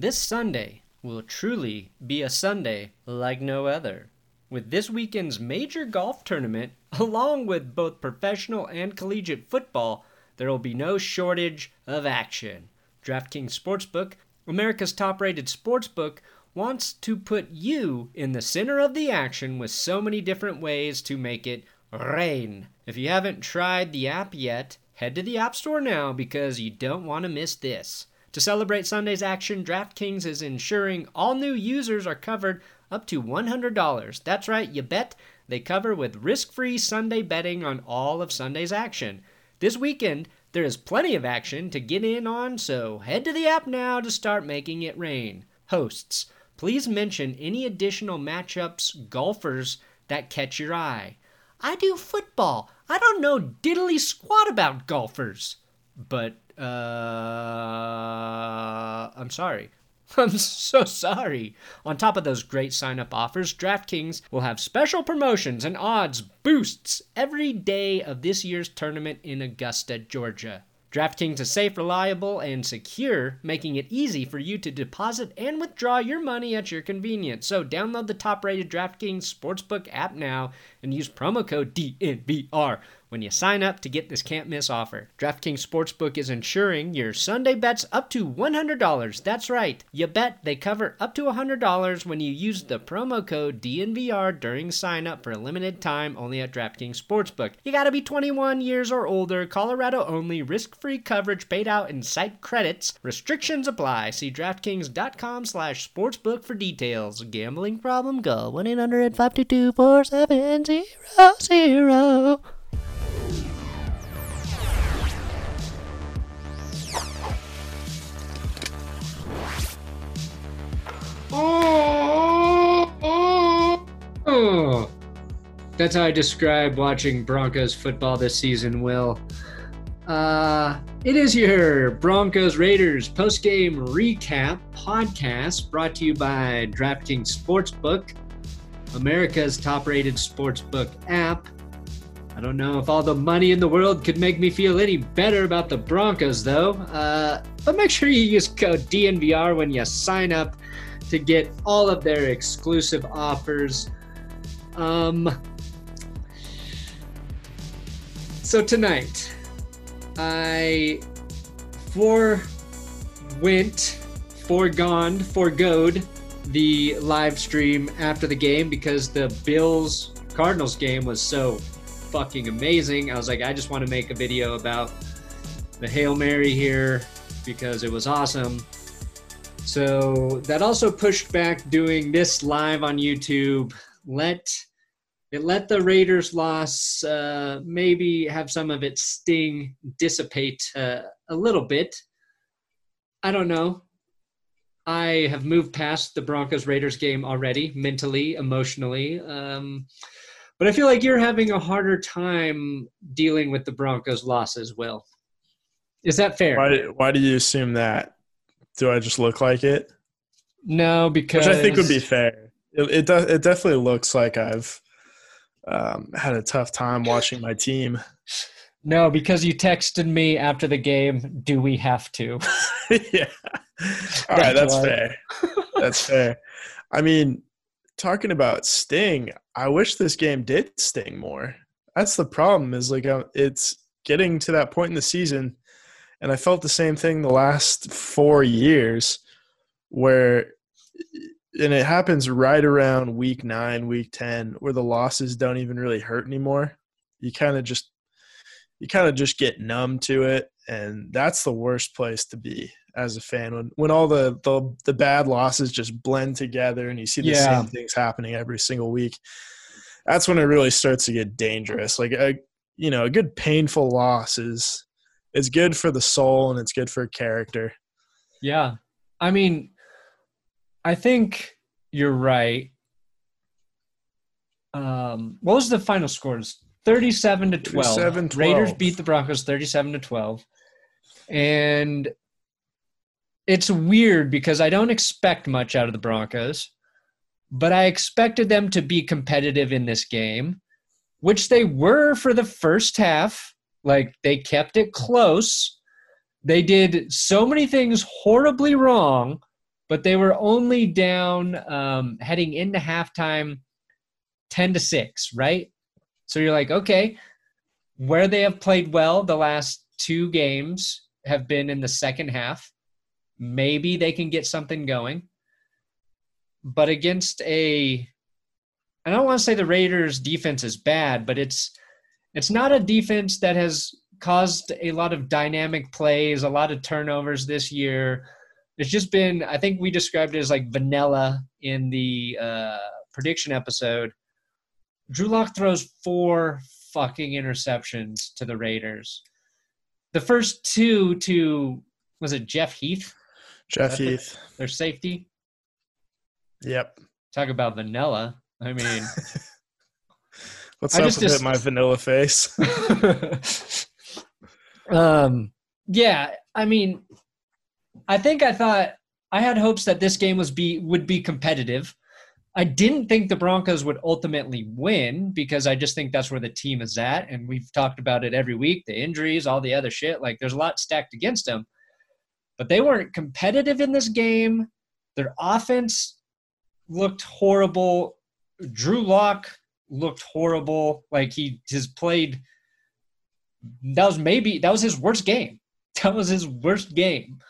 This Sunday will truly be a Sunday like no other. With this weekend's major golf tournament, along with both professional and collegiate football, there will be no shortage of action. DraftKings Sportsbook, America's top rated sportsbook, wants to put you in the center of the action with so many different ways to make it rain. If you haven't tried the app yet, head to the App Store now because you don't want to miss this. To celebrate Sunday's action, DraftKings is ensuring all new users are covered up to $100. That's right, you bet. They cover with risk free Sunday betting on all of Sunday's action. This weekend, there is plenty of action to get in on, so head to the app now to start making it rain. Hosts, please mention any additional matchups, golfers that catch your eye. I do football. I don't know diddly squat about golfers. But uh, I'm sorry. I'm so sorry. On top of those great sign up offers, DraftKings will have special promotions and odds boosts every day of this year's tournament in Augusta, Georgia. DraftKings is safe, reliable, and secure, making it easy for you to deposit and withdraw your money at your convenience. So download the top-rated DraftKings Sportsbook app now and use promo code DNVR when you sign up to get this can't miss offer. DraftKings Sportsbook is insuring your Sunday bets up to $100. That's right. You bet they cover up to $100 when you use the promo code DNVR during sign up for a limited time only at DraftKings Sportsbook. You got to be 21 years or older, Colorado only, risk-free coverage paid out in site credits. Restrictions apply. See draftkings.com/sportsbook for details. Gambling problem? Go 1-800-522-4700. Oh, oh, that's how I describe watching Broncos football this season, Will. Uh, it is your Broncos Raiders post-game recap podcast brought to you by DraftKings Sportsbook, America's top-rated sportsbook app. I don't know if all the money in the world could make me feel any better about the Broncos, though. Uh, but make sure you use code DNVR when you sign up to get all of their exclusive offers. Um, so tonight, I forewent, foregone, foregoed the live stream after the game because the Bills Cardinals game was so fucking amazing. I was like, I just want to make a video about the Hail Mary here because it was awesome. So that also pushed back doing this live on YouTube. Let it let the Raiders' loss uh, maybe have some of its sting dissipate uh, a little bit. I don't know. I have moved past the Broncos Raiders game already, mentally, emotionally. Um, but I feel like you're having a harder time dealing with the Broncos' losses, well. Is that fair? Why, why do you assume that? Do I just look like it? No, because Which I think would be fair. It it, does, it definitely looks like I've um, had a tough time watching my team. No, because you texted me after the game. Do we have to? yeah. All right, that's fair. That's fair. I mean, talking about sting, I wish this game did sting more. That's the problem. Is like uh, it's getting to that point in the season and I felt the same thing the last four years where and it happens right around week nine, week ten, where the losses don't even really hurt anymore. You kind of just you kind of just get numb to it, and that's the worst place to be as a fan when when all the the, the bad losses just blend together and you see the yeah. same things happening every single week. That's when it really starts to get dangerous. Like a you know a good painful loss is it's good for the soul and it's good for character. Yeah. I mean, I think you're right. Um, what was the final scores? 37 to 12. 12. Raiders beat the Broncos 37 to 12. And it's weird because I don't expect much out of the Broncos, but I expected them to be competitive in this game, which they were for the first half. Like they kept it close. They did so many things horribly wrong, but they were only down um, heading into halftime 10 to 6, right? So you're like, okay, where they have played well the last two games have been in the second half. Maybe they can get something going. But against a I don't want to say the Raiders defense is bad, but it's it's not a defense that has caused a lot of dynamic plays, a lot of turnovers this year. It's just been I think we described it as like vanilla in the uh, prediction episode. Drew Lock throws four fucking interceptions to the Raiders. The first two to was it Jeff Heath? Jeff Heath. Their safety. Yep. Talk about vanilla. I mean, what's I up just, with just, my vanilla face? um, yeah. I mean, I think I thought I had hopes that this game was be would be competitive. I didn't think the Broncos would ultimately win because I just think that's where the team is at. And we've talked about it every week the injuries, all the other shit. Like there's a lot stacked against them. But they weren't competitive in this game. Their offense looked horrible. Drew Lock looked horrible. Like he has played. That was maybe that was his worst game. That was his worst game.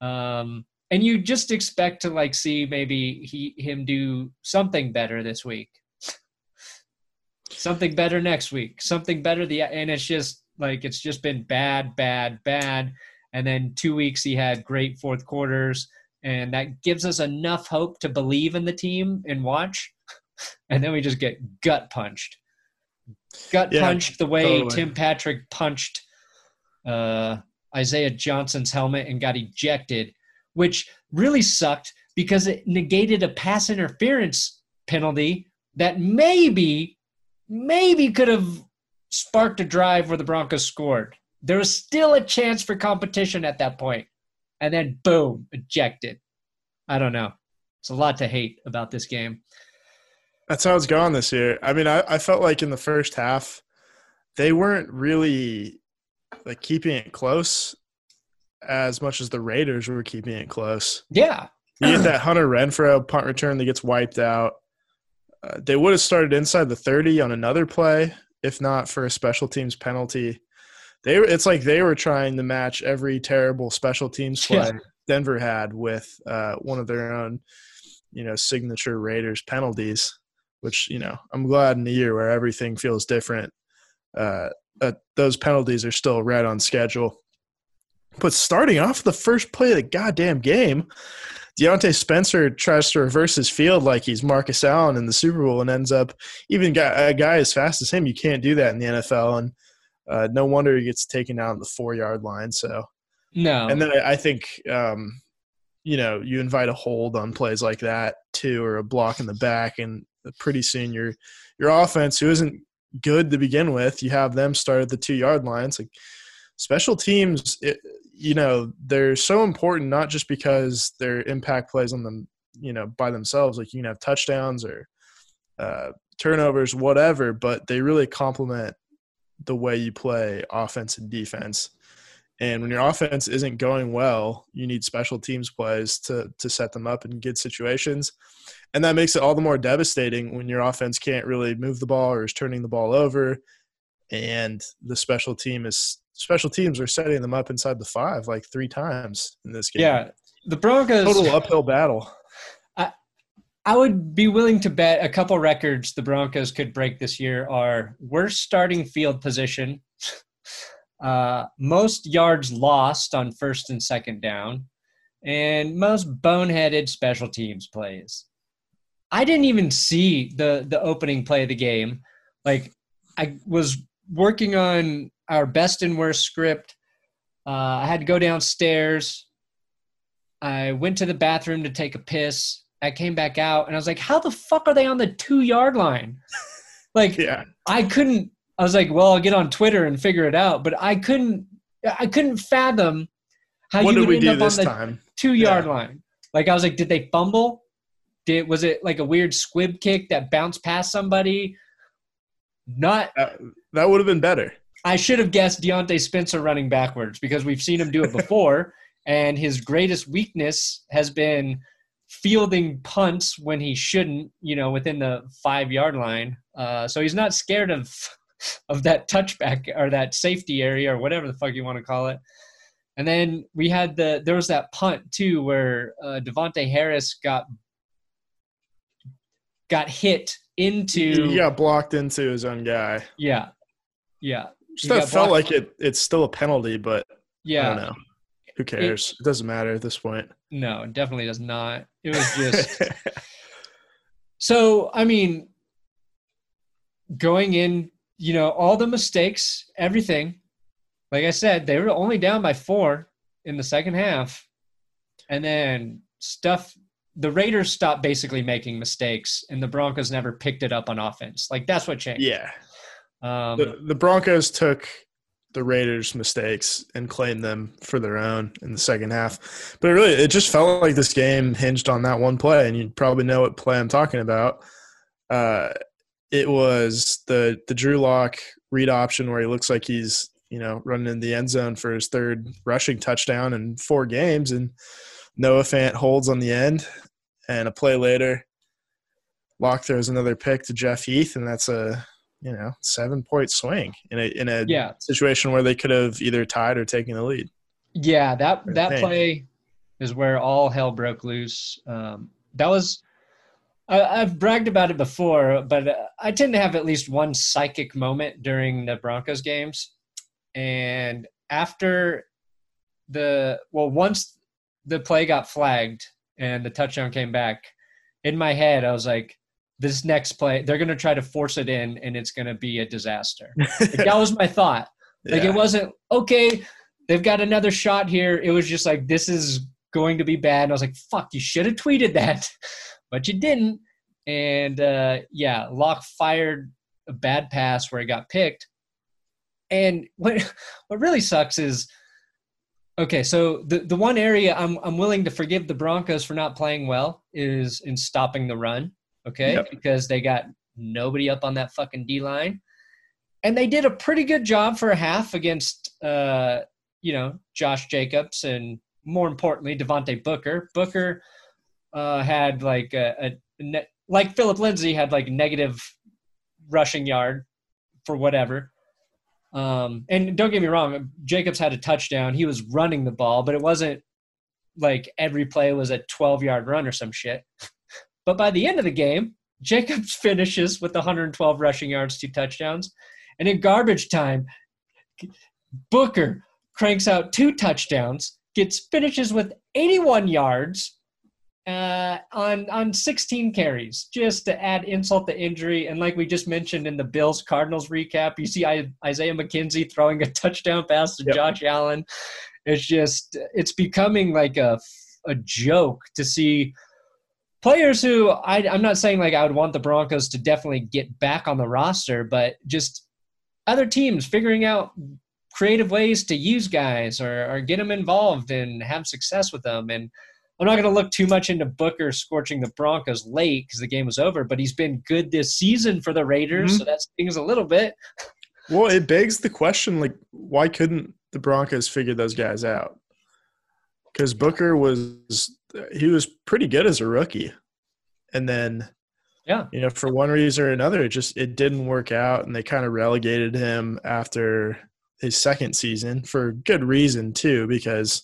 Um, and you just expect to like see maybe he him do something better this week something better next week something better the and it's just like it's just been bad bad bad and then two weeks he had great fourth quarters and that gives us enough hope to believe in the team and watch and then we just get gut punched gut yeah, punched the way totally. tim patrick punched uh, isaiah johnson's helmet and got ejected which really sucked because it negated a pass interference penalty that maybe, maybe could have sparked a drive where the Broncos scored. There was still a chance for competition at that point. And then boom, ejected. I don't know. It's a lot to hate about this game. That's how it's gone this year. I mean, I, I felt like in the first half, they weren't really like keeping it close as much as the Raiders were keeping it close. Yeah. You get that Hunter Renfrow punt return that gets wiped out. Uh, they would have started inside the 30 on another play, if not for a special teams penalty. They it's like they were trying to match every terrible special teams play yeah. Denver had with uh, one of their own, you know, signature Raiders penalties. Which you know, I'm glad in a year where everything feels different, uh, those penalties are still right on schedule. But starting off the first play of the goddamn game, Diontae Spencer tries to reverse his field like he's Marcus Allen in the Super Bowl and ends up even got a guy as fast as him. You can't do that in the NFL, and uh, no wonder he gets taken out on the four yard line. So no, and then I think um, you know you invite a hold on plays like that too, or a block in the back, and pretty soon your your offense, who isn't good to begin with, you have them start at the two yard lines. Like special teams, it, you know they're so important not just because they're impact plays on them you know by themselves. Like you can have touchdowns or uh, turnovers whatever but they really complement the way you play offense and defense and when your offense isn't going well you need special teams plays to to set them up in good situations and that makes it all the more devastating when your offense can't really move the ball or is turning the ball over and the special team is special teams are setting them up inside the five like three times in this game. Yeah, the Broncos total uphill battle. I I would be willing to bet a couple records the Broncos could break this year are worst starting field position, uh, most yards lost on first and second down, and most boneheaded special teams plays. I didn't even see the the opening play of the game. Like I was working on our best and worst script. Uh, I had to go downstairs. I went to the bathroom to take a piss. I came back out and I was like, how the fuck are they on the two yard line? Like, yeah. I couldn't, I was like, well, I'll get on Twitter and figure it out. But I couldn't, I couldn't fathom how what you would end up on the time? two yard yeah. line. Like, I was like, did they fumble? Did, was it like a weird squib kick that bounced past somebody? Not. That, that would have been better. I should have guessed Diontae Spencer running backwards because we've seen him do it before, and his greatest weakness has been fielding punts when he shouldn't, you know, within the five yard line. Uh, so he's not scared of of that touchback or that safety area or whatever the fuck you want to call it. And then we had the there was that punt too where uh, Davontae Harris got got hit into he got blocked into his own guy. Yeah, yeah. That felt like it. It's still a penalty, but yeah, I don't know. Who cares? It, it doesn't matter at this point. No, it definitely does not. It was just. so I mean, going in, you know, all the mistakes, everything. Like I said, they were only down by four in the second half, and then stuff the Raiders stopped basically making mistakes, and the Broncos never picked it up on offense. Like that's what changed. Yeah. Um, the, the Broncos took the Raiders' mistakes and claimed them for their own in the second half. But it really, it just felt like this game hinged on that one play, and you probably know what play I'm talking about. Uh, it was the the Drew Lock read option where he looks like he's you know running in the end zone for his third rushing touchdown in four games, and Noah Fant holds on the end, and a play later, Lock throws another pick to Jeff Heath, and that's a you know seven point swing in a in a yeah. situation where they could have either tied or taken the lead. Yeah, that that play is where all hell broke loose. Um, that was I, have bragged about it before, but uh, I tend to have at least one psychic moment during the Broncos games, and after the well, once the play got flagged and the touchdown came back, in my head I was like, this next play, they're going to try to force it in and it's going to be a disaster. like, that was my thought. Like yeah. it wasn't okay. They've got another shot here. It was just like this is going to be bad. And I was like, fuck, you should have tweeted that, but you didn't. And uh, yeah, Lock fired a bad pass where he got picked. And what what really sucks is okay. So the the one area I'm I'm willing to forgive the Broncos for not playing well is in stopping the run okay? Yep. Because they got nobody up on that fucking D line. And they did a pretty good job for a half against, uh, you know, Josh Jacobs and more importantly, Devontae Booker. Booker uh, had like a, a like Phillip Lindsay had like negative rushing yard for whatever. Um, and don't get me wrong, Jacobs had a touchdown. He was running the ball, but it wasn't like every play was a 12 yard run or some shit. But by the end of the game, Jacobs finishes with 112 rushing yards, two touchdowns. And in garbage time, Booker cranks out two touchdowns, gets finishes with 81 yards uh, on on 16 carries, just to add insult to injury. And like we just mentioned in the Bills Cardinals recap, you see Isaiah McKenzie throwing a touchdown pass to yep. Josh Allen. It's just it's becoming like a a joke to see players who I, I'm not saying like I would want the Broncos to definitely get back on the roster, but just other teams figuring out creative ways to use guys or, or get them involved and have success with them. And I'm not going to look too much into Booker scorching the Broncos late because the game was over, but he's been good this season for the Raiders, mm-hmm. so that stings a little bit. Well, it begs the question like, why couldn't the Broncos figure those guys out? Because Booker was he was pretty good as a rookie, and then yeah, you know, for one reason or another, it just it didn't work out, and they kind of relegated him after his second season for good reason too, because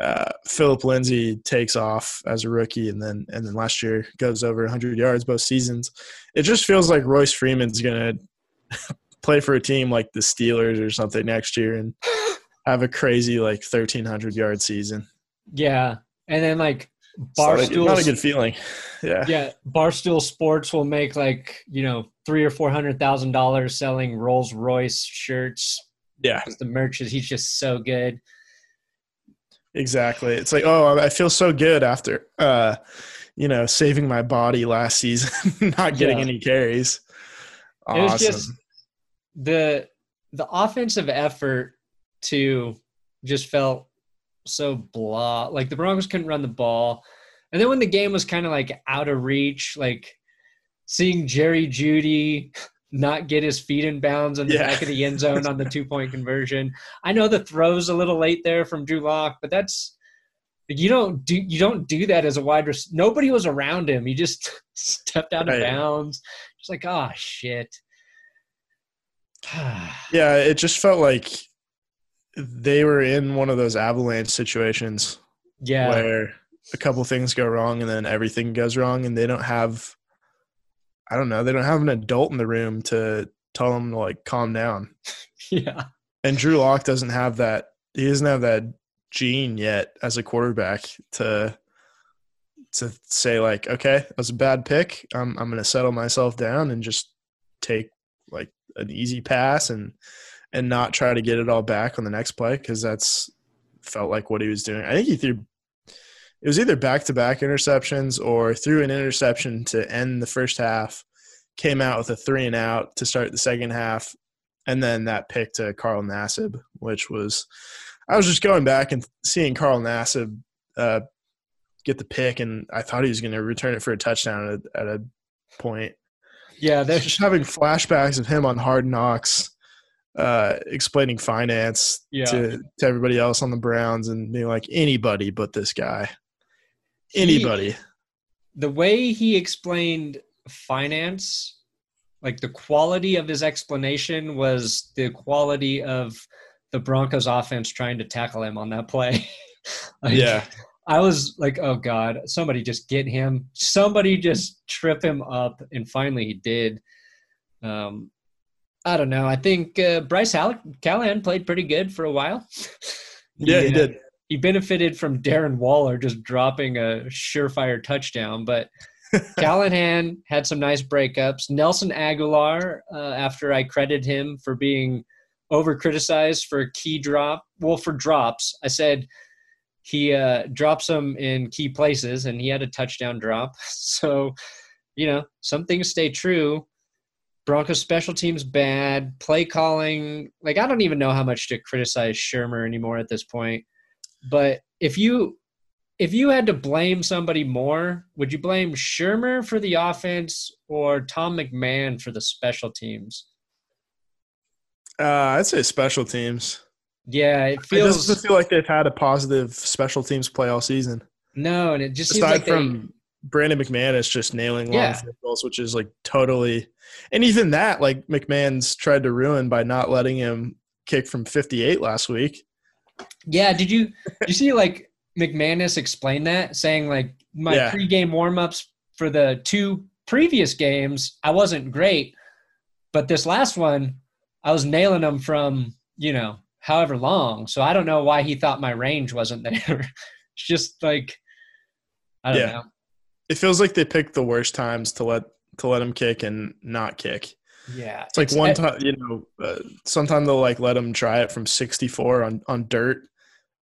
uh, Phillip Lindsay takes off as a rookie, and then and then last year goes over 100 yards both seasons. It just feels like Royce Freeman's gonna play for a team like the Steelers or something next year and have a crazy like 1300 yard season. Yeah, and then like Barstool, not a good feeling. Yeah, yeah. Barstool Sports will make like you know three or four hundred thousand dollars selling Rolls Royce shirts. Yeah, the merch is he's just so good. Exactly. It's like, oh, I feel so good after, uh, you know, saving my body last season, not getting yeah. any carries. Awesome. It was just the the offensive effort to just felt so blah. Like the Broncos couldn't run the ball. And then when the game was kind of like out of reach, like seeing Jerry Jeudy not get his feet in bounds in the yeah. back of the end zone on the two point conversion. I know the throw's a little late there from Drew Lock, but that's you don't do you don't do that as a wide receiver. Nobody was around him. He just stepped out of bounds. Just like, oh shit. yeah, it just felt like they were in one of those avalanche situations. Yeah. Where a couple things go wrong and then everything goes wrong and they don't have I don't know, they don't have an adult in the room to tell them to like calm down. Yeah. And Drew Lock doesn't have that he doesn't have that gene yet as a quarterback to to say like, okay, that was a bad pick. I'm I'm gonna settle myself down and just take like an easy pass and and not try to get it all back on the next play because that's felt like what he was doing. I think he threw it was either back to back interceptions or threw an interception to end the first half, came out with a three and out to start the second half, and then that pick to Carl Nassib, which was I was just going back and seeing Carl Nassib uh, get the pick, and I thought he was going to return it for a touchdown at a, at a point. Yeah, they're just having flashbacks of him on Hard Knocks, uh, explaining finance yeah. to to everybody else on the Browns, and being like anybody but this guy, anybody. He, the way he explained finance, like the quality of his explanation was the quality of the Broncos offense trying to tackle him on that play. like, yeah. I was like, oh God, somebody just get him. Somebody just trip him up. And finally he did. Um, I don't know. I think uh, Bryce Hall- Callahan played pretty good for a while. yeah, he, he did. He benefited from Darren Waller just dropping a surefire touchdown, but Callahan had some nice breakups. Nelson Agholor, uh, after I credited him for being – over criticized for a key drop. Well, for drops, I said he uh, drops them in key places, and he had a touchdown drop. So, you know, some things stay true. Broncos special teams bad. Play calling, like I don't even know how much to criticize Shurmur anymore at this point. But if you if you had to blame somebody more, would you blame Shurmur for the offense or Tom McMahon for the special teams? Uh, I'd say special teams. Yeah, it feels. It doesn't feel like they've had a positive special teams play all season. No, and it just aside like from they, Brandon McManus just nailing long yeah. goals, which is like totally, and even that like McMahon's tried to ruin by not letting him kick from 58 last week. Yeah, did you did you see like McManus explain that, saying like my yeah. pregame warmups for the two previous games, I wasn't great, but this last one, I was nailing them from, you know, however long. So I don't know why he thought my range wasn't there. it's just like I don't yeah. know. It feels like they picked the worst times to let to let him kick and not kick. Yeah, it's like it's, one time, you know, uh, sometime they'll like let them try it from 64 on on dirt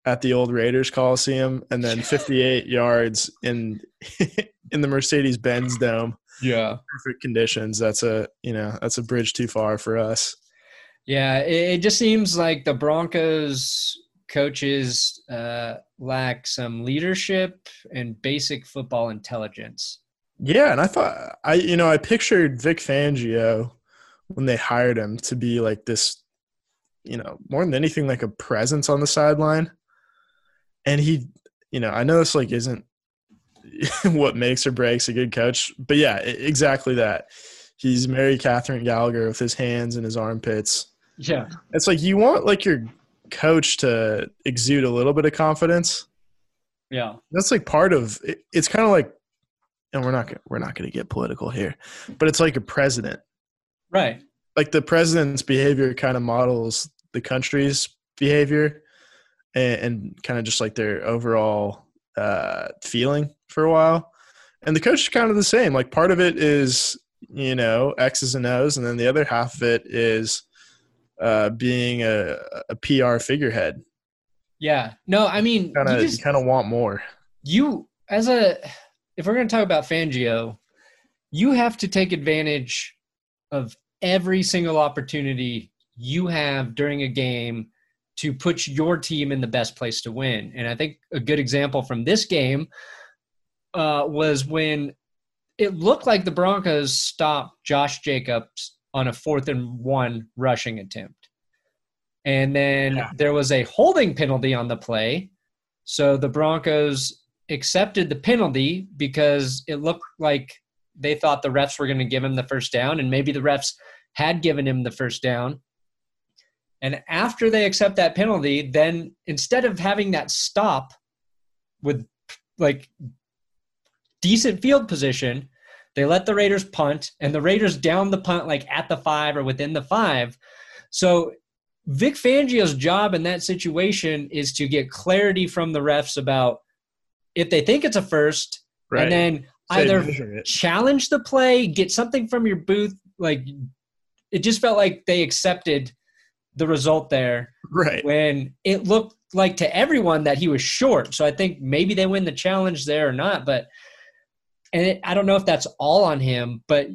at the old Raiders Coliseum, and then 58 yards in in the Mercedes Benz Dome. Yeah, perfect conditions. That's a you know that's a bridge too far for us. Yeah, it, it just seems like the Broncos coaches uh, lack some leadership and basic football intelligence. Yeah, and I thought I you know I pictured Vic Fangio when they hired him to be like this, you know, more than anything like a presence on the sideline. And he, you know, I know this like isn't what makes or breaks a good coach, but yeah, exactly that. He's Mary Catherine Gallagher with his hands in his armpits yeah. It's like you want like your coach to exude a little bit of confidence. Yeah. That's like part of it, it's kind of like and we're not we're not going to get political here, but it's like a president. Right. Like the president's behavior kind of models the country's behavior and, and kind of just like their overall uh, feeling for a while. And the coach is kind of the same. Like part of it is, you know, X's and O's, and then the other half of it is uh, being a, a PR figurehead. Yeah. No, I mean, kinda, you kind of want more. You, as a, if we're going to talk about Fangio, you have to take advantage of every single opportunity you have during a game to put your team in the best place to win. And I think a good example from this game uh, was when it looked like the Broncos stopped Josh Jacobs on a fourth and one rushing attempt. And then yeah. there was a holding penalty on the play So the Broncos accepted the penalty because it looked like they thought the refs were going to give him the first down, and maybe the refs had given him the first down. And after they accept that penalty, then instead of having that stop with like decent field position, they let the Raiders punt, and the Raiders down the punt like at the five or within the five. So Vic Fangio's job in that situation is to get clarity from the refs about if they think it's a first, right. and then either challenge the play, get something from your booth. Like it just felt like they accepted the result there. Right. When it looked like to everyone that he was short. So I think maybe they win the challenge there or not. But and it, I don't know if that's all on him, but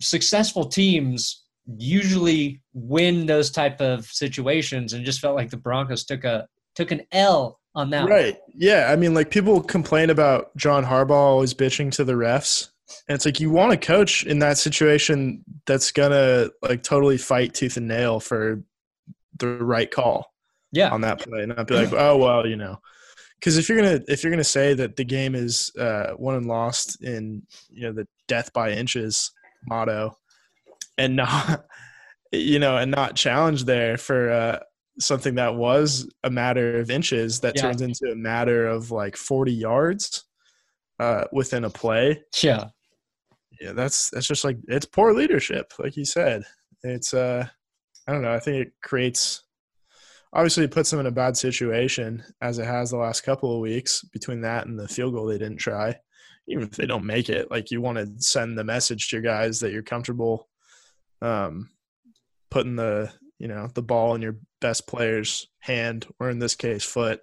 successful teams usually win those type of situations and just felt like the Broncos took a took an L on that. Right. One. Yeah. I mean, like people complain about John Harbaugh always bitching to the refs. And it's like you want a coach in that situation that's gonna like totally fight tooth and nail for the right call. Yeah. On that play. And not be like, oh well, you know. Because if you're gonna if you're gonna say that the game is uh, won and lost in you know the death by inches motto, and not you know and not challenge there for uh, something that was a matter of inches that yeah. turns into a matter of like 40 yards uh, within a play. Yeah. Yeah, that's that's just like it's poor leadership, like you said. It's uh I don't know, I think it creates obviously it puts them in a bad situation as it has the last couple of weeks between that and the field goal they didn't try. Even if they don't make it, like you want to send the message to your guys that you're comfortable um putting the you know the ball in your best player's hand or in this case foot.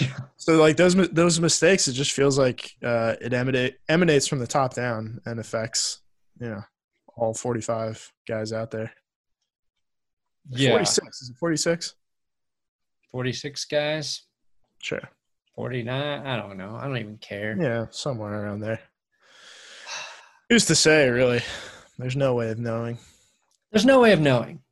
Yeah. so like those those mistakes it just feels like uh, it emanate, emanates from the top down and affects you know all 45 guys out there. Yeah. 46 is it 46 46 guys? Sure. 49 i don't know. I don't even care. Yeah somewhere around there. Who's to say really? There's no way of knowing. There's no way of knowing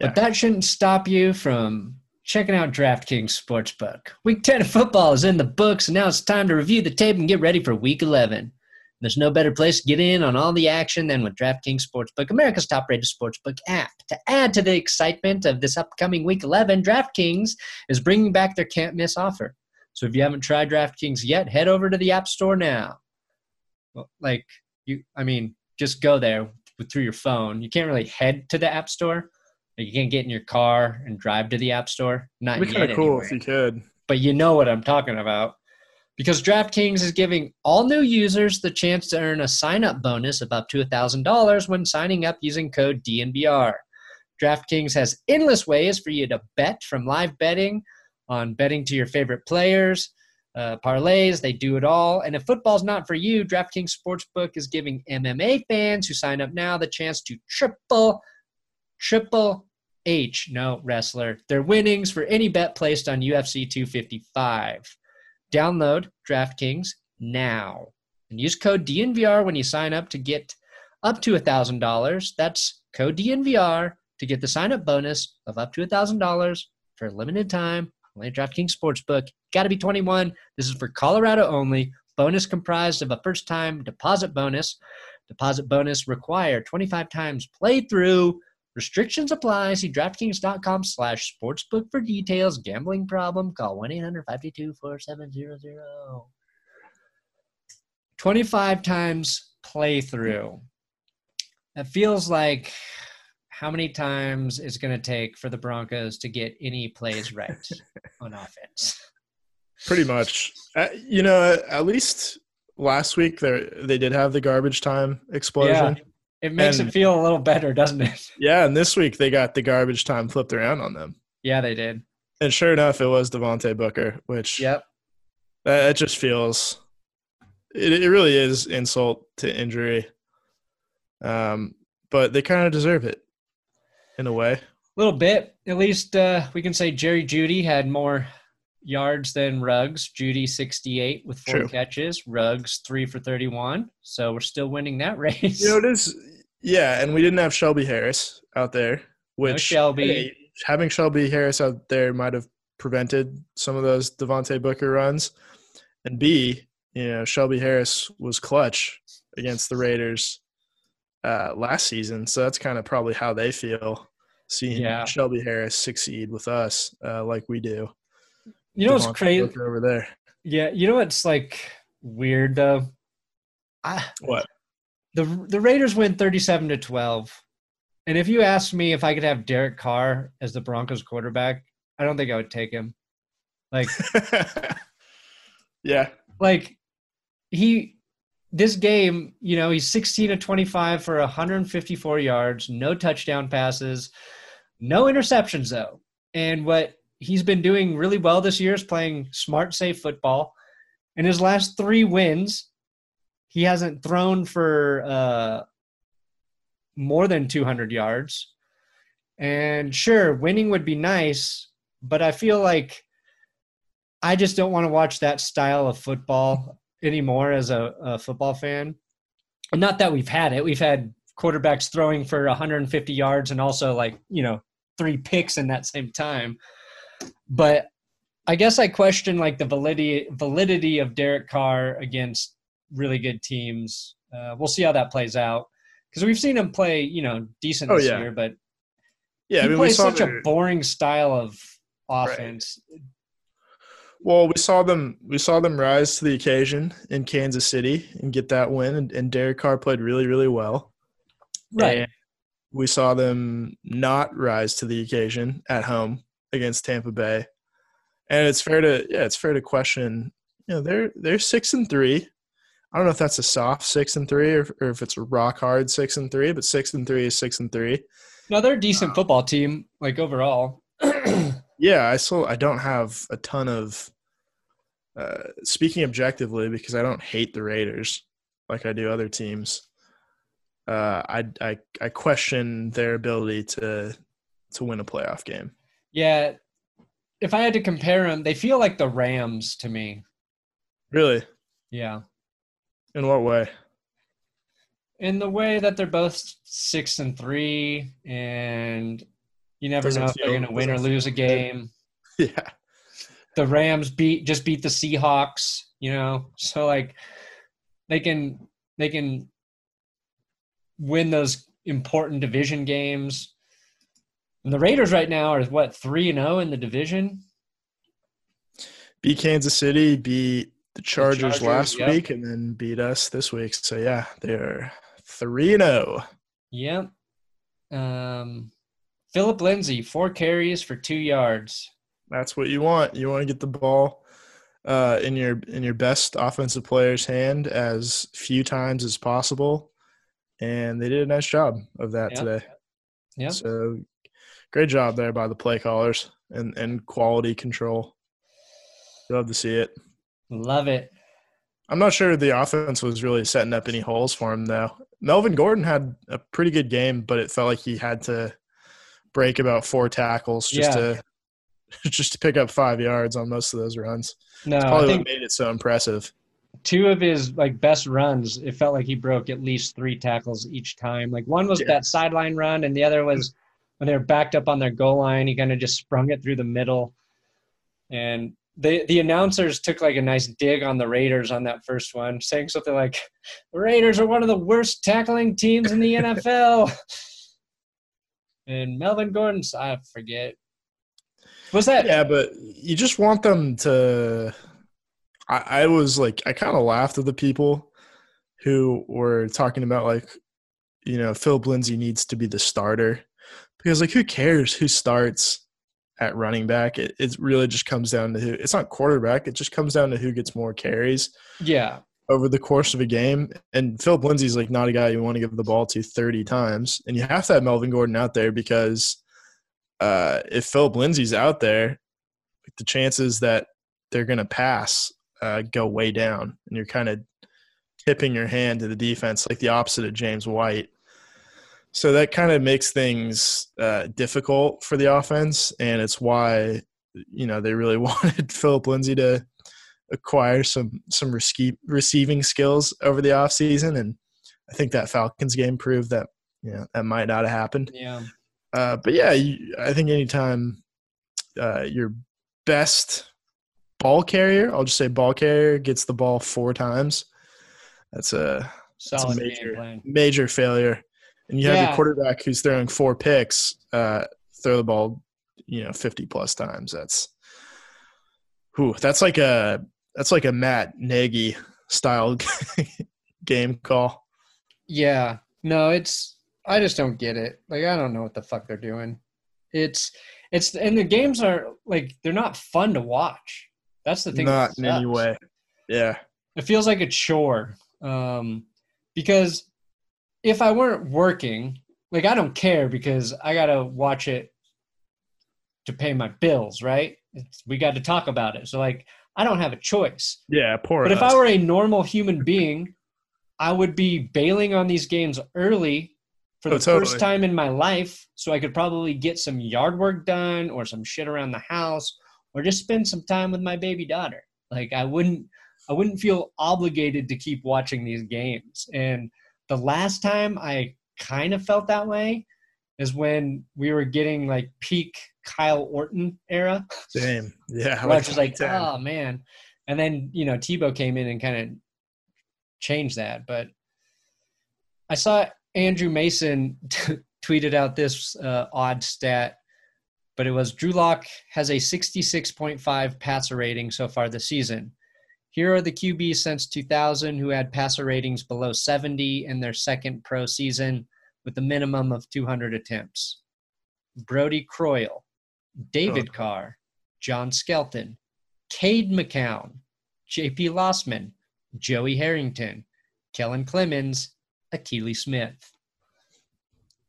but that shouldn't stop you from checking out DraftKings Sportsbook. Week 10 of football is in the books, and now it's time to review the tape and get ready for Week 11. There's no better place to get in on all the action than with DraftKings Sportsbook, America's top rated sportsbook app. To add to the excitement of this upcoming Week 11, DraftKings is bringing back their can't miss offer. So if you haven't tried DraftKings yet, head over to the App Store now. Well, like, you, I mean, just go there through your phone. You can't really head to the App Store you can't get in your car and drive to the app store. Not It'd be kind of cool anyway. if you could. But you know what I'm talking about. Because DraftKings is giving all new users the chance to earn a sign up bonus of up to $1,000 when signing up using code DNVR. DraftKings has endless ways for you to bet from live betting on betting to your favorite players, uh, parlays, they do it all. And if football's not for you, DraftKings Sportsbook is giving MMA fans who sign up now the chance to triple, triple H, no wrestler, their winnings for any bet placed on UFC 255. Download DraftKings now and use code DNVR when you sign up to get up to $1,000. That's code DNVR to get the sign up bonus of up to $1,000 for a limited time. Only DraftKings Sportsbook. Got to be 21. This is for Colorado only. Bonus comprised of a first time deposit bonus. Deposit bonus required 25 times playthrough Restrictions apply. See DraftKings.com slash sportsbook for details. Gambling problem? Call 1-800-522-4700. 25 times playthrough. That feels like how many times it's going to take for the Broncos to get any plays right on offense. Pretty much. Uh, you know, at least last week they they did have the garbage time explosion. Yeah. It makes and, it feel a little better, doesn't it? Yeah, and this week they got the garbage time flipped around on them. Yeah, they did. And sure enough, it was Devontae Booker, which yep, that, just feels it, it really is insult to injury. Um, but they kind of deserve it in a way. A little bit, at least uh, we can say Jerry Jeudy had more yards than Ruggs. Jeudy 68 with four True. catches. Ruggs three for 31. So we're still winning that race. You know, it is. Yeah, and we didn't have Shelby Harris out there, which no Shelby. Hey, having Shelby Harris out there might have prevented some of those Devontae Booker runs, and B, you know, Shelby Harris was clutch against the Raiders uh, last season, so that's kind of probably how they feel seeing yeah. Shelby Harris succeed with us uh, like we do. You know what's crazy over there? Yeah, you know what's like weird though. I, what the the Raiders win thirty seven to twelve, and if you asked me if I could have Derek Carr as the Broncos quarterback, I don't think I would take him. Like, yeah, like he this game, you know, he's 16 to 25 for 154 yards, no touchdown passes, no interceptions though. And what he's been doing really well this year is playing smart, safe football. In his last three wins, he hasn't thrown for uh, more than 200 yards. And sure, winning would be nice, but I feel like I just don't want to watch that style of football anymore as a, a football fan. Not that we've had it. We've had quarterbacks throwing for 150 yards and also like, you know, three picks in that same time. But I guess I question like the validity validity of Derek Carr against really good teams. Uh, we'll see how that plays out because we've seen him play, you know, decent oh, this yeah. year, but yeah, he I mean, plays such a boring style of offense. Right. Well, we saw them. We saw them rise to the occasion in Kansas City and get that win. And, and Derek Carr played really, really well. Right. And we saw them not rise to the occasion at home against Tampa Bay. And it's fair to yeah, it's fair to question. You know, they're they're six and three. I don't know if that's a soft six and three or, or if it's a rock hard six and three, but six and three is six and three. No, they're a decent football team, like overall. yeah, I still I don't have a ton of uh, speaking objectively because I don't hate the Raiders like I do other teams. Uh, I, I I question their ability to to win a playoff game. Yeah, if I had to compare them, they feel like the Rams to me. Really? Yeah. In what way? In the way that they're both six and three, and you never doesn't know if feel, they're going to win or lose a game. Yeah. The Rams beat just beat the Seahawks, you know. So like they can they can win those important division games. And the Raiders right now are what three and zero oh in the division. Beat Kansas City, beat the Chargers, the Chargers last yep. week, and then beat us this week. So yeah, they're three and zero. Oh. Yep. Um, Phillip Lindsay, four carries for two yards. That's what you want. You want to get the ball uh, in your in your best offensive player's hand as few times as possible, and they did a nice job of that yep. today. Yeah. So great job there by the play callers and and quality control. Love to see it. Love it. I'm not sure the offense was really setting up any holes for him though. Melvin Gordon had a pretty good game, but it felt like he had to break about four tackles just yeah. to just to pick up five yards on most of those runs. No, That's probably what made it so impressive. Two of his like best runs, it felt like he broke at least three tackles each time. Like one was yeah. that sideline run, and the other was when they were backed up on their goal line. He kind of just sprung it through the middle, and the the announcers took like a nice dig on the Raiders on that first one, saying something like, "The Raiders are one of the worst tackling teams in the NFL." and Melvin Gordon's, I forget. Was that? Yeah, but you just want them to. I, I was like, I kind of laughed at the people who were talking about like, you know, Phil Lindsay needs to be the starter because like, who cares who starts? at running back. It, it really just comes down to who. It's not quarterback. It just comes down to who gets more carries. Yeah. Over the course of a game, and Phillip Lindsay's like not a guy you want to give the ball to 30 times, and you have to have Melvin Gordon out there because uh, if Phillip Lindsay's out there, the chances that they're going to pass uh, go way down, and you're kind of tipping your hand to the defense, like the opposite of James White. So that kind of makes things uh, difficult for the offense, and it's why you know they really wanted Phillip Lindsay to acquire some some receiving skills over the offseason. and I think that Falcons game proved that you know that might not have happened. Yeah. Uh, but yeah, you, I think anytime uh, your best ball carrier. I'll just say ball carrier gets the ball four times. That's a, that's a major major failure. And you have your quarterback who's throwing four picks, uh, throw the ball, you know, fifty plus times. That's, whew, that's like a that's like a Matt Nagy style game call. Yeah, no, it's I just don't get it. Like I don't know what the fuck they're doing. It's it's and the games are like they're not fun to watch. That's the thing. Not in any way. Yeah. It feels like a chore. Um, because if I weren't working, like I don't care because I gotta watch it to pay my bills, right? It's, we got to talk about it. So like I don't have a choice. Yeah, poor. But us. if I were a normal human being, I would be bailing on these games early for oh, the totally. first time in my life so I could probably get some yard work done or some shit around the house or just spend some time with my baby daughter. Like I wouldn't I wouldn't feel obligated to keep watching these games. And the last time I kind of felt that way is when we were getting like peak Kyle Orton era. Same. Yeah. Where I was like, oh man. And then, you know, Tebow came in and kind of changed that. But I saw Andrew Mason t- tweeted out this uh, odd stat, but it was Drew Lock has a 66.5 passer rating so far this season. Here are the QBs since 2000 who had passer ratings below 70 in their second pro season with a minimum of 200 attempts. Brodie Croyle, David. Carr, John Skelton, Cade McNown, JP Losman, Joey Harrington, Kellen Clemens, Akili Smith.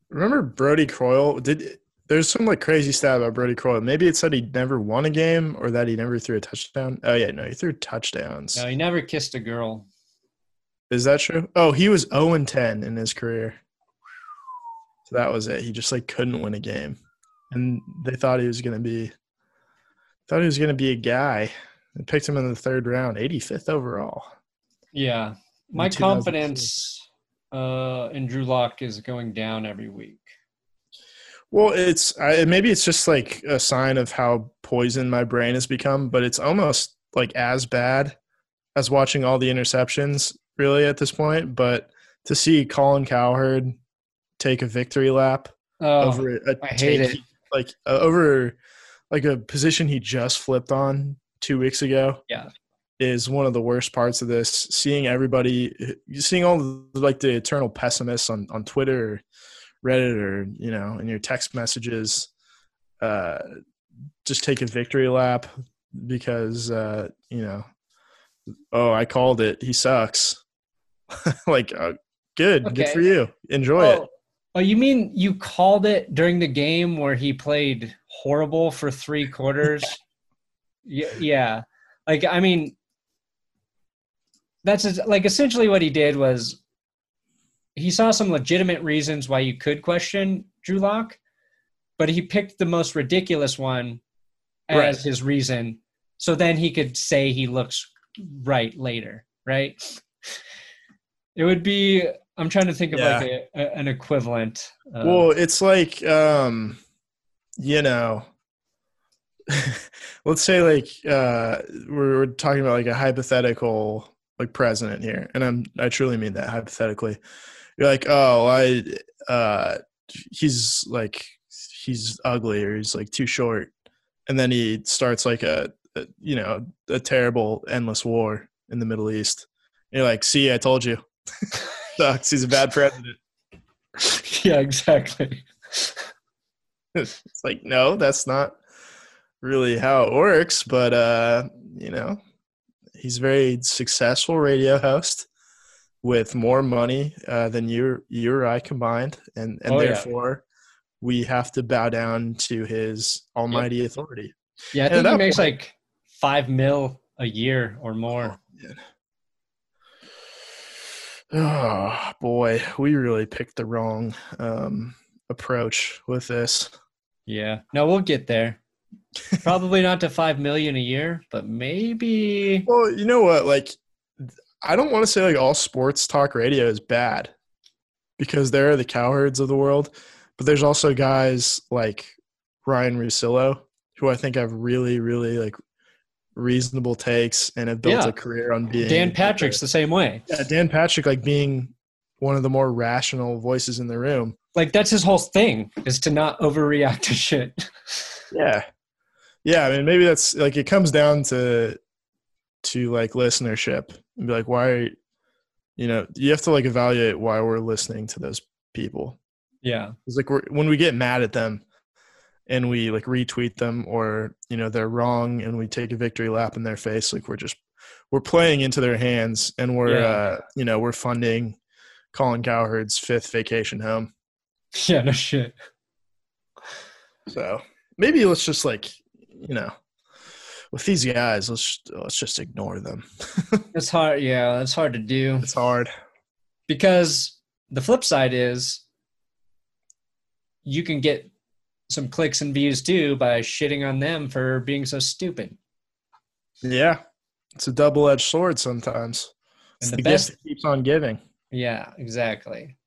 Remember Brodie Croyle? Did there's some like crazy stat about Brodie Croyle. Maybe it said he never won a game or that he never threw a touchdown. Oh yeah, no, he threw touchdowns. No, he never kissed a girl. Is that true? Oh, he was 0 and 10 in his career. So that was it. He just like couldn't win a game. And they thought he was gonna be thought he was gonna be a guy. They picked him in the third round, 85th overall. Yeah. My confidence uh, in Drew Lock is going down every week. Well, it's I, maybe it's just like a sign of how poisoned my brain has become, but it's almost like as bad as watching all the interceptions really at this point. But to see Colin Cowherd take a victory lap oh, over a I hate it. like uh, over like a position he just flipped on two weeks ago. Yeah, is one of the worst parts of this. Seeing everybody, seeing all the, like the eternal pessimists on on Twitter, or Reddit, or you know, in your text messages, uh, just take a victory lap because uh, you know, oh, I called it. He sucks. like, uh, good, okay. good for you. Enjoy oh, it. Oh, you mean you called it during the game where he played horrible for three quarters? yeah, yeah. Like, I mean, that's like essentially what he did was he saw some legitimate reasons why you could question Drew Lock, but he picked the most ridiculous one as right. his reason. So then he could say he looks right later, right? It would be I'm trying to think of yeah. like a, a, an equivalent. Of, well, it's like um you know let's say like uh we're, we're talking about like a hypothetical like president here, and I'm I truly mean that hypothetically. You're like, oh, I uh, he's like he's ugly or he's like too short, and then he starts like a, a you know a terrible endless war in the Middle East. And you're like, see, I told you, sucks. He's a bad president. yeah, exactly. it's like no, that's not really how it works, but uh, you know, he's a very successful radio host with more money uh, than you you or I combined, and and oh, therefore yeah. we have to bow down to his almighty yep. authority. Yeah, I think he makes point, like five mil a year or more. Oh, oh boy, we really picked the wrong um, approach with this. Yeah, no, we'll get there. Probably not to five million a year, but maybe. Well, you know what? Like, I don't want to say like all sports talk radio is bad because there are the cowherds of the world, but there's also guys like Ryan Russillo who I think have really, really like reasonable takes and have built Yeah. a career on being Dan Patrick's the same way. Yeah, Dan Patrick like being one of the more rational voices in the room. Like that's his whole thing is to not overreact to shit. Yeah. Yeah, I mean maybe that's like it comes down to to like listenership and be like why you know, you have to like evaluate why we're listening to those people. yeah. It's like we're, when we get mad at them and we like retweet them or you know they're wrong and we take a victory lap in their face like we're just we're playing into their hands and we're Yeah. uh you know we're funding Colin Cowherd's fifth vacation home. Yeah, no shit. So maybe let's just like you know with these guys let's let's just ignore them. It's hard. Yeah, it's hard to do it's hard. because the flip side is you can get some clicks and views too by shitting on them for being so stupid. Yeah. It's a double-edged sword sometimes. It's And the the best gift that keeps on giving. Yeah, exactly.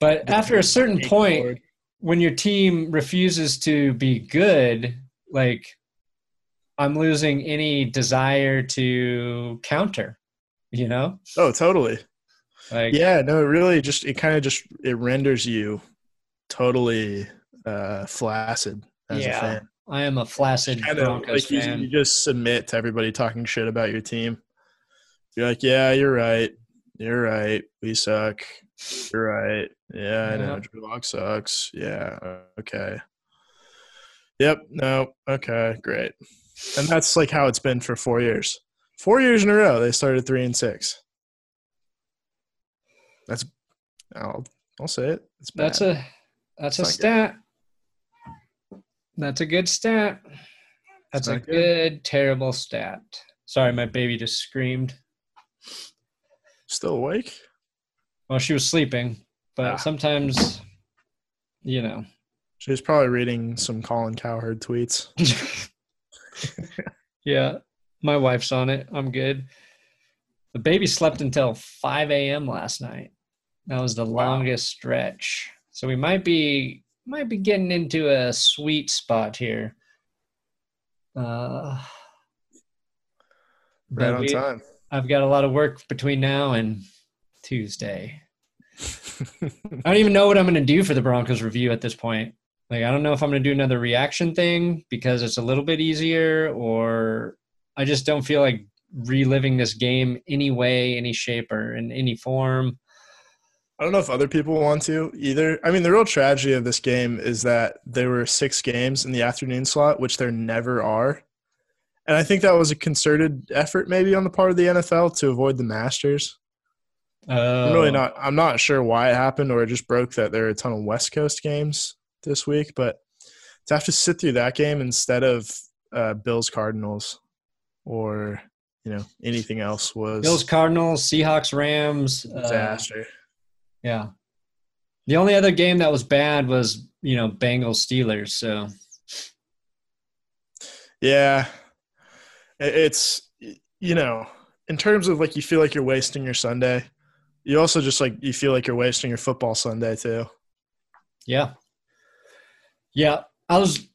But after a certain point, when your team refuses to be good, like I'm losing any desire to counter, you know? Oh, totally. Like, yeah no it really just it kind of just it renders you totally uh flaccid as Yeah, a fan. I am a flaccid kind of Broncos like you, fan. you just submit to everybody talking shit about your team. You're like yeah you're right. You're right. We suck. You're right. Yeah i know. Yeah. drew lock sucks. Yeah okay. Yep no okay great and that's like how it's been for four years four years in a row they started three and six that's i'll i'll say it. That's a that's a It's not stat. That's a good stat. That's a good. good. terrible stat. Sorry, my baby just screamed. still awake Well, she was sleeping, but Ah. sometimes, you know. she was probably reading some colin cowherd tweets yeah, my wife's on it. I'm good. The baby slept until 5 a.m. last night. That was the Wow. longest stretch. So we might be might be getting into a sweet spot here. Uh, right on we- time I've got a lot of work between now and Tuesday. I don't even know what I'm going to do for the Broncos review at this point. Like, I don't know if I'm going to do another reaction thing because it's a little bit easier, or I just don't feel like reliving this game any way, any shape, or in any form. I don't know if other people want to either. I mean, the real tragedy of this game is that there were six games in the afternoon slot, which there never are. And I think that was a concerted effort, maybe on the part of the NFL, to avoid the Masters. I'm really Oh. not. I'm not sure why it happened, or it just broke that there are a ton of West Coast games this week. But to have to sit through that game instead of uh, Bills Cardinals, or you know anything else was Bills, Cardinals, Seahawks, Rams. uh, disaster. yeah. The only other game that was bad was, you know, Bengals, Steelers. So, Yeah. It's you know, in terms of like you feel like you're wasting your Sunday, you also just like you feel like you're wasting your football Sunday too. Yeah. Yeah. I was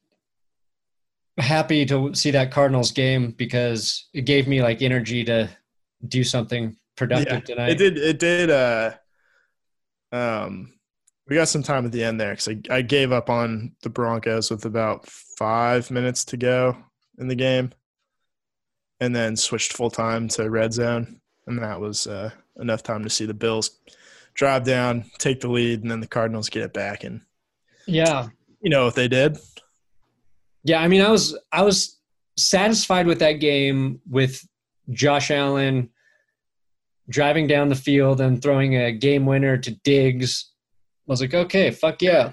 happy to see that Cardinals game because it gave me like energy to do something productive Yeah, tonight. It did it did uh um we got some time at the end there cuz I, I gave up on the Broncos with about 5 minutes to go in the game and then switched full time to red zone and that was uh enough time to see the Bills drive down, take the lead and then the Cardinals get it back and Yeah. You know if they did. Yeah, I mean I was I was satisfied with that game with Josh Allen driving down the field and throwing a game winner to Diggs. I was like, okay, fuck yeah.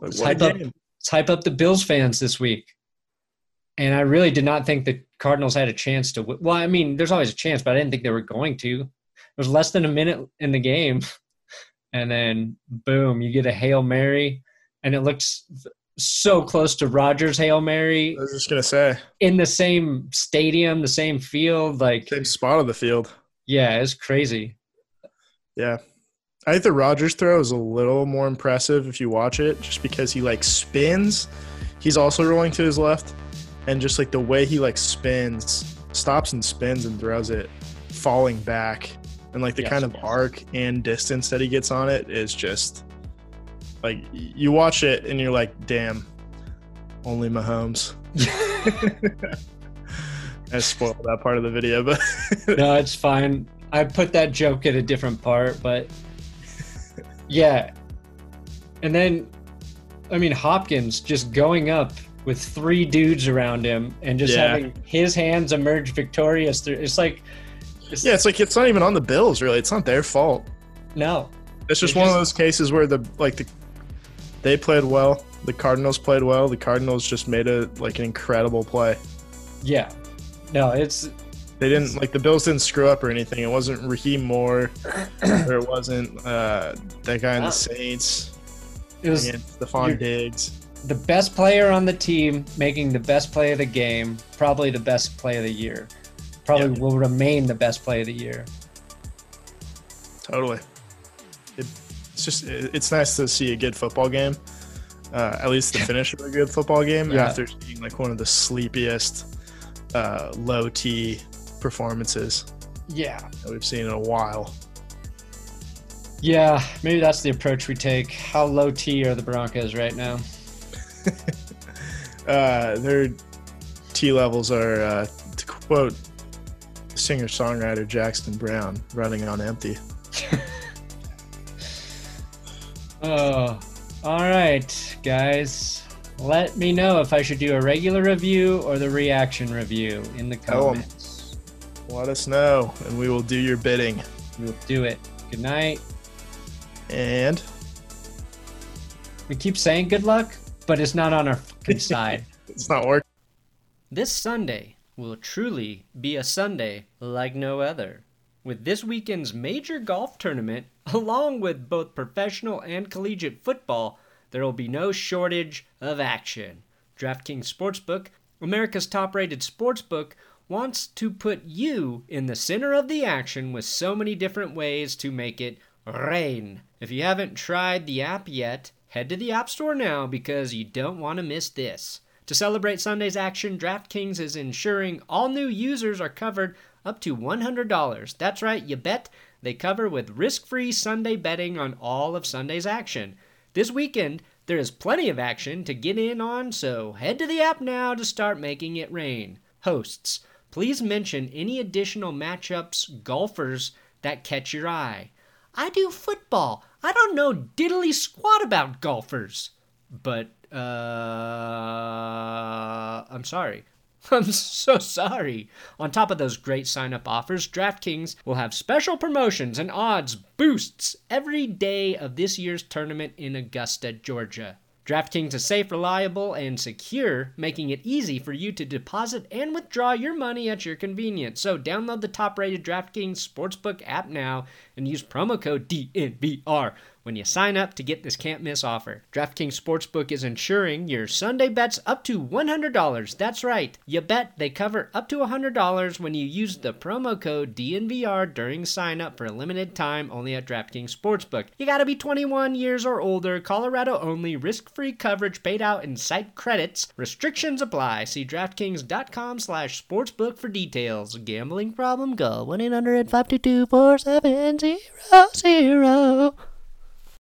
Let's hype up, let's hype up the Bills fans this week. And I really did not think the Cardinals had a chance to. Well, I mean, there's always a chance, but I didn't think they were going to. It was less than a minute in the game, and then boom, you get a hail mary, and it looks so close to Rodgers' hail mary I was just gonna say, in the same stadium, the same field. Like, same spot of the field. yeah, it's crazy. Yeah. I think the Rodgers throw is a little more impressive if you watch it, just because he like spins. he's also rolling to his left, and just like the way he like spins, stops and spins and throws it, falling back, and like the Yes, kind of yes. arc and distance that he gets on it is just like you watch it and you're like, damn, only Mahomes. I spoiled that part of the video, but no, it's fine. I put that joke at a different part, but yeah. And then, I mean, Hopkins just going up with three dudes around him and just Yeah. having his hands emerge victorious. Through, it's like, it's, yeah, it's like it's not even on the Bills, really. It's not their fault. no, It's just It one of those cases where the like the they played well, the Cardinals played well, the Cardinals just made a like an incredible play. yeah, no, it's They didn't like the Bills didn't screw up or anything. It wasn't Rahim Moore, or it wasn't uh, that guy in the Saints. it was Stefon Diggs. the best player on the team making the best play of the game, probably the best play of the year, probably Yeah. will remain the best play of the year. Totally. It, it's just it's nice to see a good football game. Uh, at least the finish of a good football game Yeah. after seeing like one of the sleepiest uh, low T performances Yeah, that we've seen in a while. Yeah, maybe that's the approach we take. How low T are the Broncos right now? Uh, their T levels are, uh, to quote singer songwriter Jackson Browne, running on empty. Oh, all right, guys. Let me know if I should do a regular review or the reaction review in the Tell 'em. comments. Let us know, and we will do your bidding. We'll do it. Good night. And We keep saying good luck, but it's not on our fucking side. it's not working. This Sunday will truly be a Sunday like no other. With this weekend's major golf tournament, along with both professional and collegiate football, there will be no shortage of action. DraftKings Sportsbook, America's top rated sportsbook, wants to put you in the center of the action with so many different ways to make it rain. If you haven't tried the app yet, head to the App Store now because you don't want to miss this. To celebrate Sunday's action, DraftKings is ensuring all new users are covered up to $100. That's right, you bet. They cover with risk free Sunday betting on all of Sunday's action. This weekend, there is plenty of action to get in on, so head to the app now to start making it rain. Hosts, please mention any additional matchups, golfers that catch your eye. I do football. I don't know diddly squat about golfers. But, uh, I'm sorry. I'm so sorry. On top of those great sign up offers, DraftKings will have special promotions and odds boosts every day of this year's tournament in Augusta, Georgia. DraftKings is safe, reliable, and secure, making it easy for you to deposit and withdraw your money at your convenience. So download the top-rated DraftKings Sportsbook app now and use promo code DNVR when you sign up to get this can't miss offer. DraftKings Sportsbook is insuring your Sunday bets up to $100. That's right. You bet they cover up to $100 when you use the promo code DNVR during sign up for a limited time only at DraftKings Sportsbook. You got to be 21 years or older, Colorado only, risk-free coverage paid out in site credits. Restrictions apply. See DraftKings.com/sportsbook for details. Gambling problem? Call 1-800-522-4700.